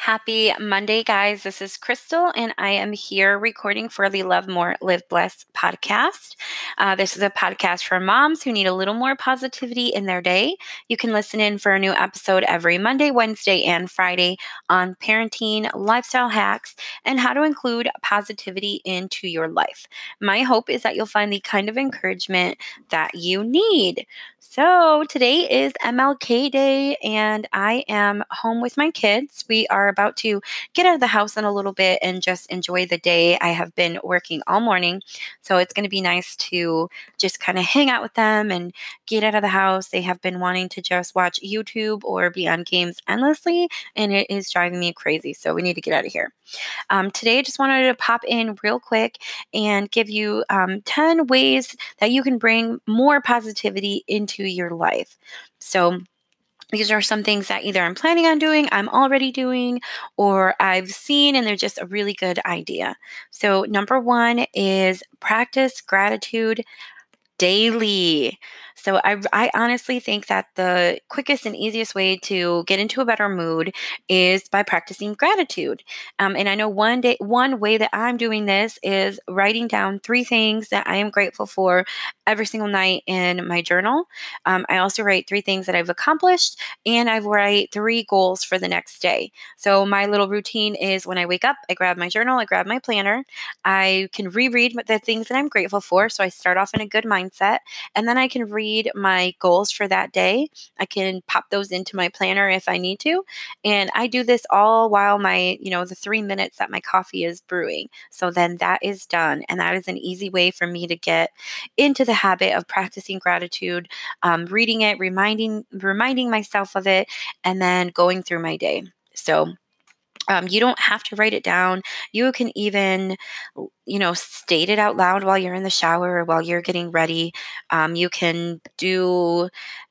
Happy Monday, guys. This is Crystal, and I am here recording for the Love More, Live Blessed podcast. Uh, this is a podcast for moms who need a little more positivity in their day. You can listen in for a new episode every Monday, Wednesday, and Friday on parenting, lifestyle hacks, and how to include positivity into your life. My hope is that you'll find the kind of encouragement that you need. So, today is MLK Day, and I am home with my kids. We are about to get out of the house in a little bit and just enjoy the day. I have been working all morning, so it's going to be nice to just kind of hang out with them and get out of the house. They have been wanting to just watch YouTube or be on games endlessly, and it is driving me crazy. So we need to get out of here. Um, today, I just wanted to pop in real quick and give you um, 10 ways that you can bring more positivity into your life. So, these are some things that either I'm planning on doing, I'm already doing, or I've seen and they're just a really good idea. So, number one is practice gratitude daily. So I, I honestly think that the quickest and easiest way to get into a better mood is by practicing gratitude. Um, and I know one day, one way that I'm doing this is writing down three things that I am grateful for every single night in my journal. Um, I also write three things that I've accomplished, and I write three goals for the next day. So my little routine is when I wake up, I grab my journal, I grab my planner, I can reread the things that I'm grateful for. So I start off in a good mindset, and then I can read read my goals for that day. I can pop those into my planner if I need to. And I do this all while my, you know, the three minutes that my coffee is brewing. So then that is done. And that is an easy way for me to get into the habit of practicing gratitude, um, reading it, reminding reminding myself of it, and then going through my day. So um, you don't have to write it down. You can even, you know, state it out loud while you're in the shower or while you're getting ready. Um, you can do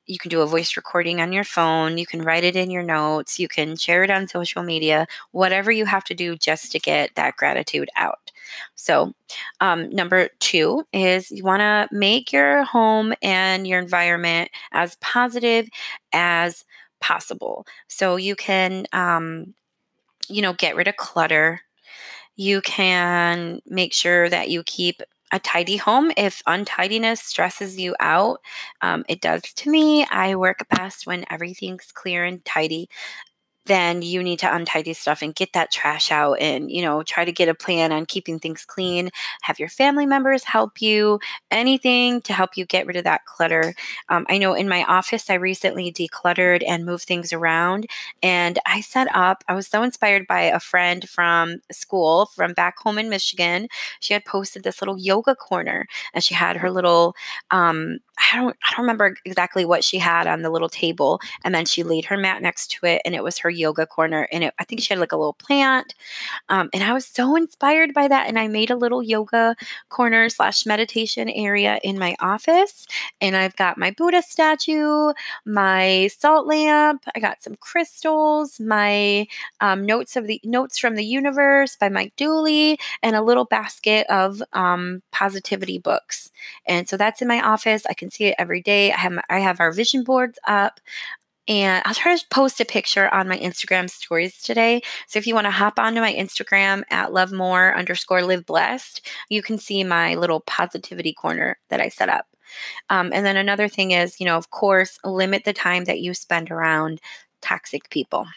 you can do a voice recording on your phone. You can write it in your notes. You can share it on social media. Whatever you have to do just to get that gratitude out. So, um, number two is you want to make your home and your environment as positive as possible. So you can um, you know, get rid of clutter. You can make sure that you keep a tidy home if untidiness stresses you out. Um, it does to me. I work best when everything's clear and tidy then you need to untidy stuff and get that trash out and you know try to get a plan on keeping things clean. Have your family members help you. Anything to help you get rid of that clutter. Um, i know in my office i recently decluttered and moved things around and i set up i was so inspired by a friend from school from back home in michigan. She had posted this little yoga corner and she had her little um, I don't I don't remember exactly what she had on the little table and then she laid her mat next to it and it was her yoga corner and it, I think she had like a little plant um, and I was so inspired by that and I made a little yoga corner slash meditation area in my office and I've got my Buddha statue my salt lamp I got some crystals my um, notes of the notes from the universe by Mike Dooley and a little basket of um, positivity books and so that's in my office I can can see it every day. I have my, I have our vision boards up. And I'll try to post a picture on my Instagram stories today. So if you want to hop onto my Instagram at love more underscore live blessed, you can see my little positivity corner that I set up. Um, and then another thing is, you know, of course, limit the time that you spend around toxic people.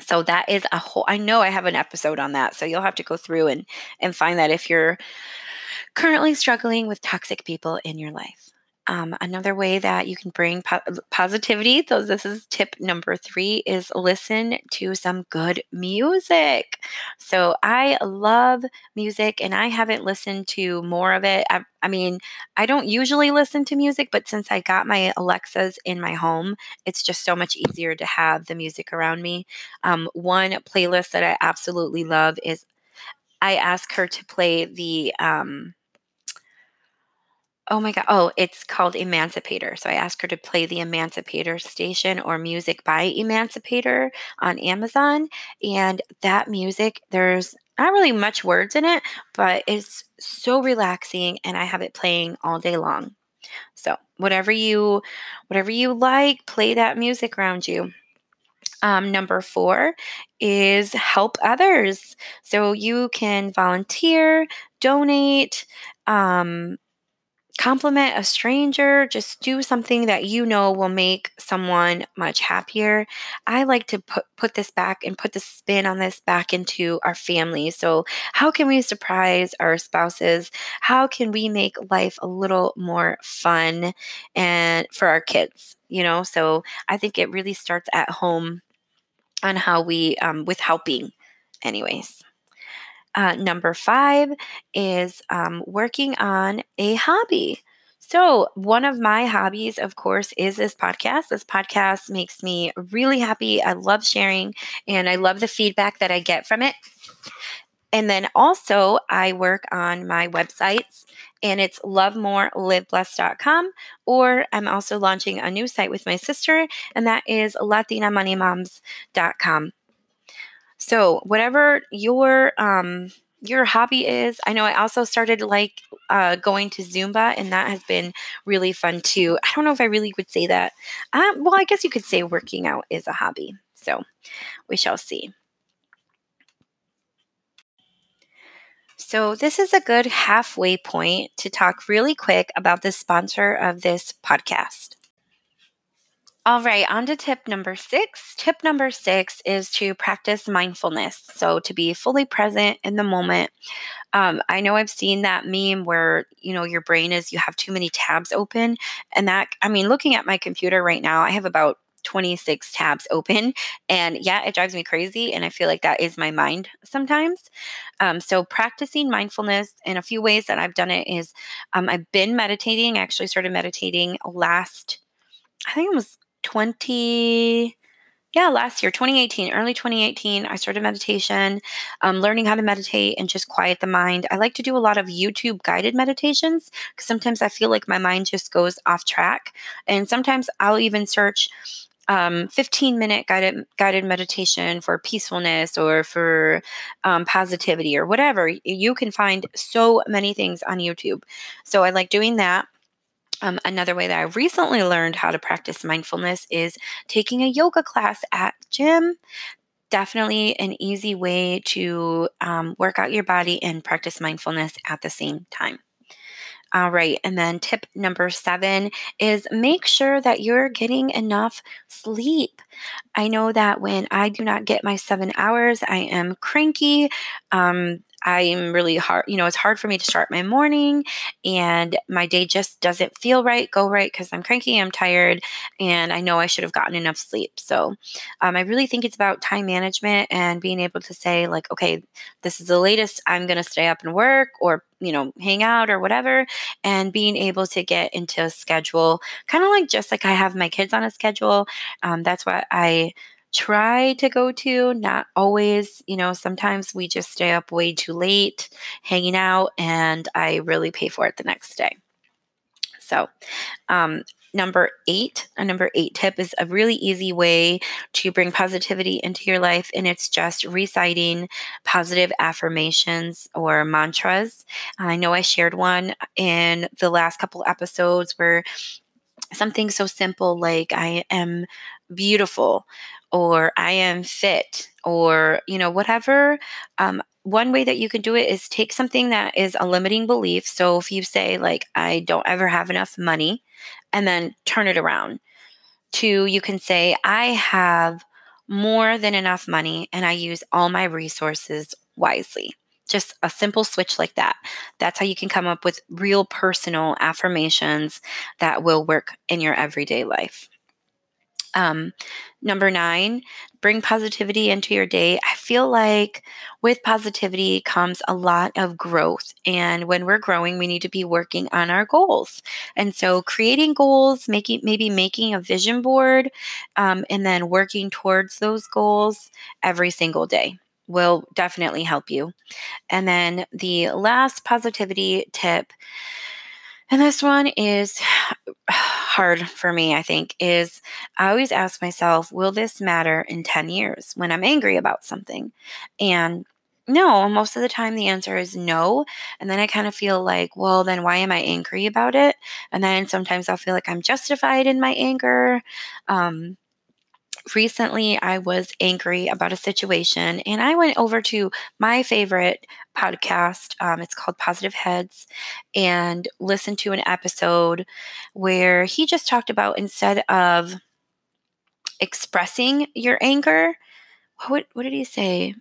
So that is a whole I know I have an episode on that. So you'll have to go through and and find that if you're currently struggling with toxic people in your life. Um, another way that you can bring po- positivity, so this is tip number three, is listen to some good music. So I love music and I haven't listened to more of it. I, I mean, I don't usually listen to music, but since I got my Alexas in my home, it's just so much easier to have the music around me. Um, one playlist that I absolutely love is I ask her to play the. Um, Oh my god. Oh, it's called Emancipator. So I asked her to play the Emancipator station or music by Emancipator on Amazon. And that music, there's not really much words in it, but it's so relaxing and I have it playing all day long. So whatever you whatever you like, play that music around you. Um, number four is help others. So you can volunteer, donate, um, compliment a stranger, just do something that you know will make someone much happier. I like to put put this back and put the spin on this back into our family. So, how can we surprise our spouses? How can we make life a little more fun and for our kids, you know? So, I think it really starts at home on how we um, with helping anyways. Uh, number five is um, working on a hobby. So, one of my hobbies, of course, is this podcast. This podcast makes me really happy. I love sharing and I love the feedback that I get from it. And then also, I work on my websites and it's lovemoreLiveBlessed.com. Or I'm also launching a new site with my sister, and that is LatinaMoneyMoms.com. So, whatever your um, your hobby is, I know I also started like uh, going to Zumba, and that has been really fun too. I don't know if I really would say that. Um, well, I guess you could say working out is a hobby. So, we shall see. So, this is a good halfway point to talk really quick about the sponsor of this podcast. All right, on to tip number six. Tip number six is to practice mindfulness. So, to be fully present in the moment. Um, I know I've seen that meme where, you know, your brain is, you have too many tabs open. And that, I mean, looking at my computer right now, I have about 26 tabs open. And yeah, it drives me crazy. And I feel like that is my mind sometimes. Um, so, practicing mindfulness in a few ways that I've done it is um, I've been meditating. I actually started meditating last, I think it was 20 yeah last year 2018 early 2018 i started meditation um, learning how to meditate and just quiet the mind. I like to do a lot of youtube guided meditations because sometimes i feel like my mind just goes off track. And sometimes i'll even search um, 15 minute guided guided meditation for peacefulness or for um, positivity or whatever. You can find so many things on youtube. So i like doing that um, another way that I recently learned how to practice mindfulness is taking a yoga class at gym. Definitely an easy way to um, work out your body and practice mindfulness at the same time. All right. And then tip number seven is make sure that you're getting enough sleep. I know that when I do not get my seven hours, I am cranky. Um, I'm really hard, you know, it's hard for me to start my morning and my day just doesn't feel right, go right because I'm cranky, I'm tired, and I know I should have gotten enough sleep. So um, I really think it's about time management and being able to say, like, okay, this is the latest I'm going to stay up and work or you know, hang out or whatever, and being able to get into a schedule, kind of like just like I have my kids on a schedule. Um, that's what I try to go to, not always. You know, sometimes we just stay up way too late hanging out, and I really pay for it the next day. So, um, number eight, a number eight tip is a really easy way to bring positivity into your life, and it's just reciting positive affirmations or mantras. I know I shared one in the last couple episodes where something so simple like I am beautiful or I am fit or, you know, whatever. Um, one way that you can do it is take something that is a limiting belief. So if you say, like, I don't ever have enough money, and then turn it around to you can say, I have more than enough money and I use all my resources wisely. Just a simple switch like that. That's how you can come up with real personal affirmations that will work in your everyday life. Um, number nine, bring positivity into your day. I feel like with positivity comes a lot of growth. And when we're growing, we need to be working on our goals. And so creating goals, making maybe making a vision board, um, and then working towards those goals every single day will definitely help you. And then the last positivity tip and this one is hard for me, I think, is I always ask myself, will this matter in 10 years when I'm angry about something? And no, most of the time the answer is no. And then I kind of feel like, well, then why am I angry about it? And then sometimes I'll feel like I'm justified in my anger. Um, recently I was angry about a situation and I went over to my favorite podcast. Um, it's called Positive Heads and listened to an episode where he just talked about instead of expressing your anger, what, what did he say?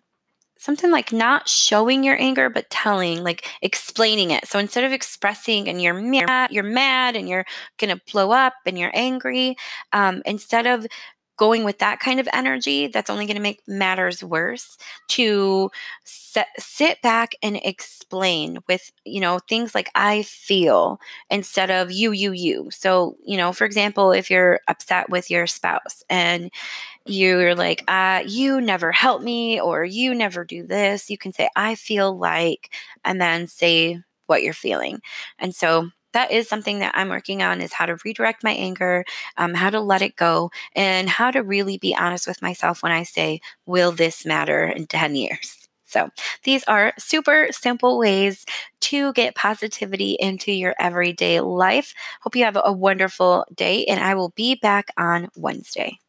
something like not showing your anger but telling like explaining it so instead of expressing and you're mad you're mad and you're gonna blow up and you're angry um, instead of going with that kind of energy that's only going to make matters worse to set, sit back and explain with you know things like i feel instead of you you you. So you know for example if you're upset with your spouse and you're like uh, you never help me or you never do this you can say i feel like and then say what you're feeling. And so that is something that I'm working on is how to redirect my anger, um, how to let it go, and how to really be honest with myself when I say, will this matter in 10 years? So, these are super simple ways to get positivity into your everyday life. Hope you have a wonderful day, and I will be back on Wednesday.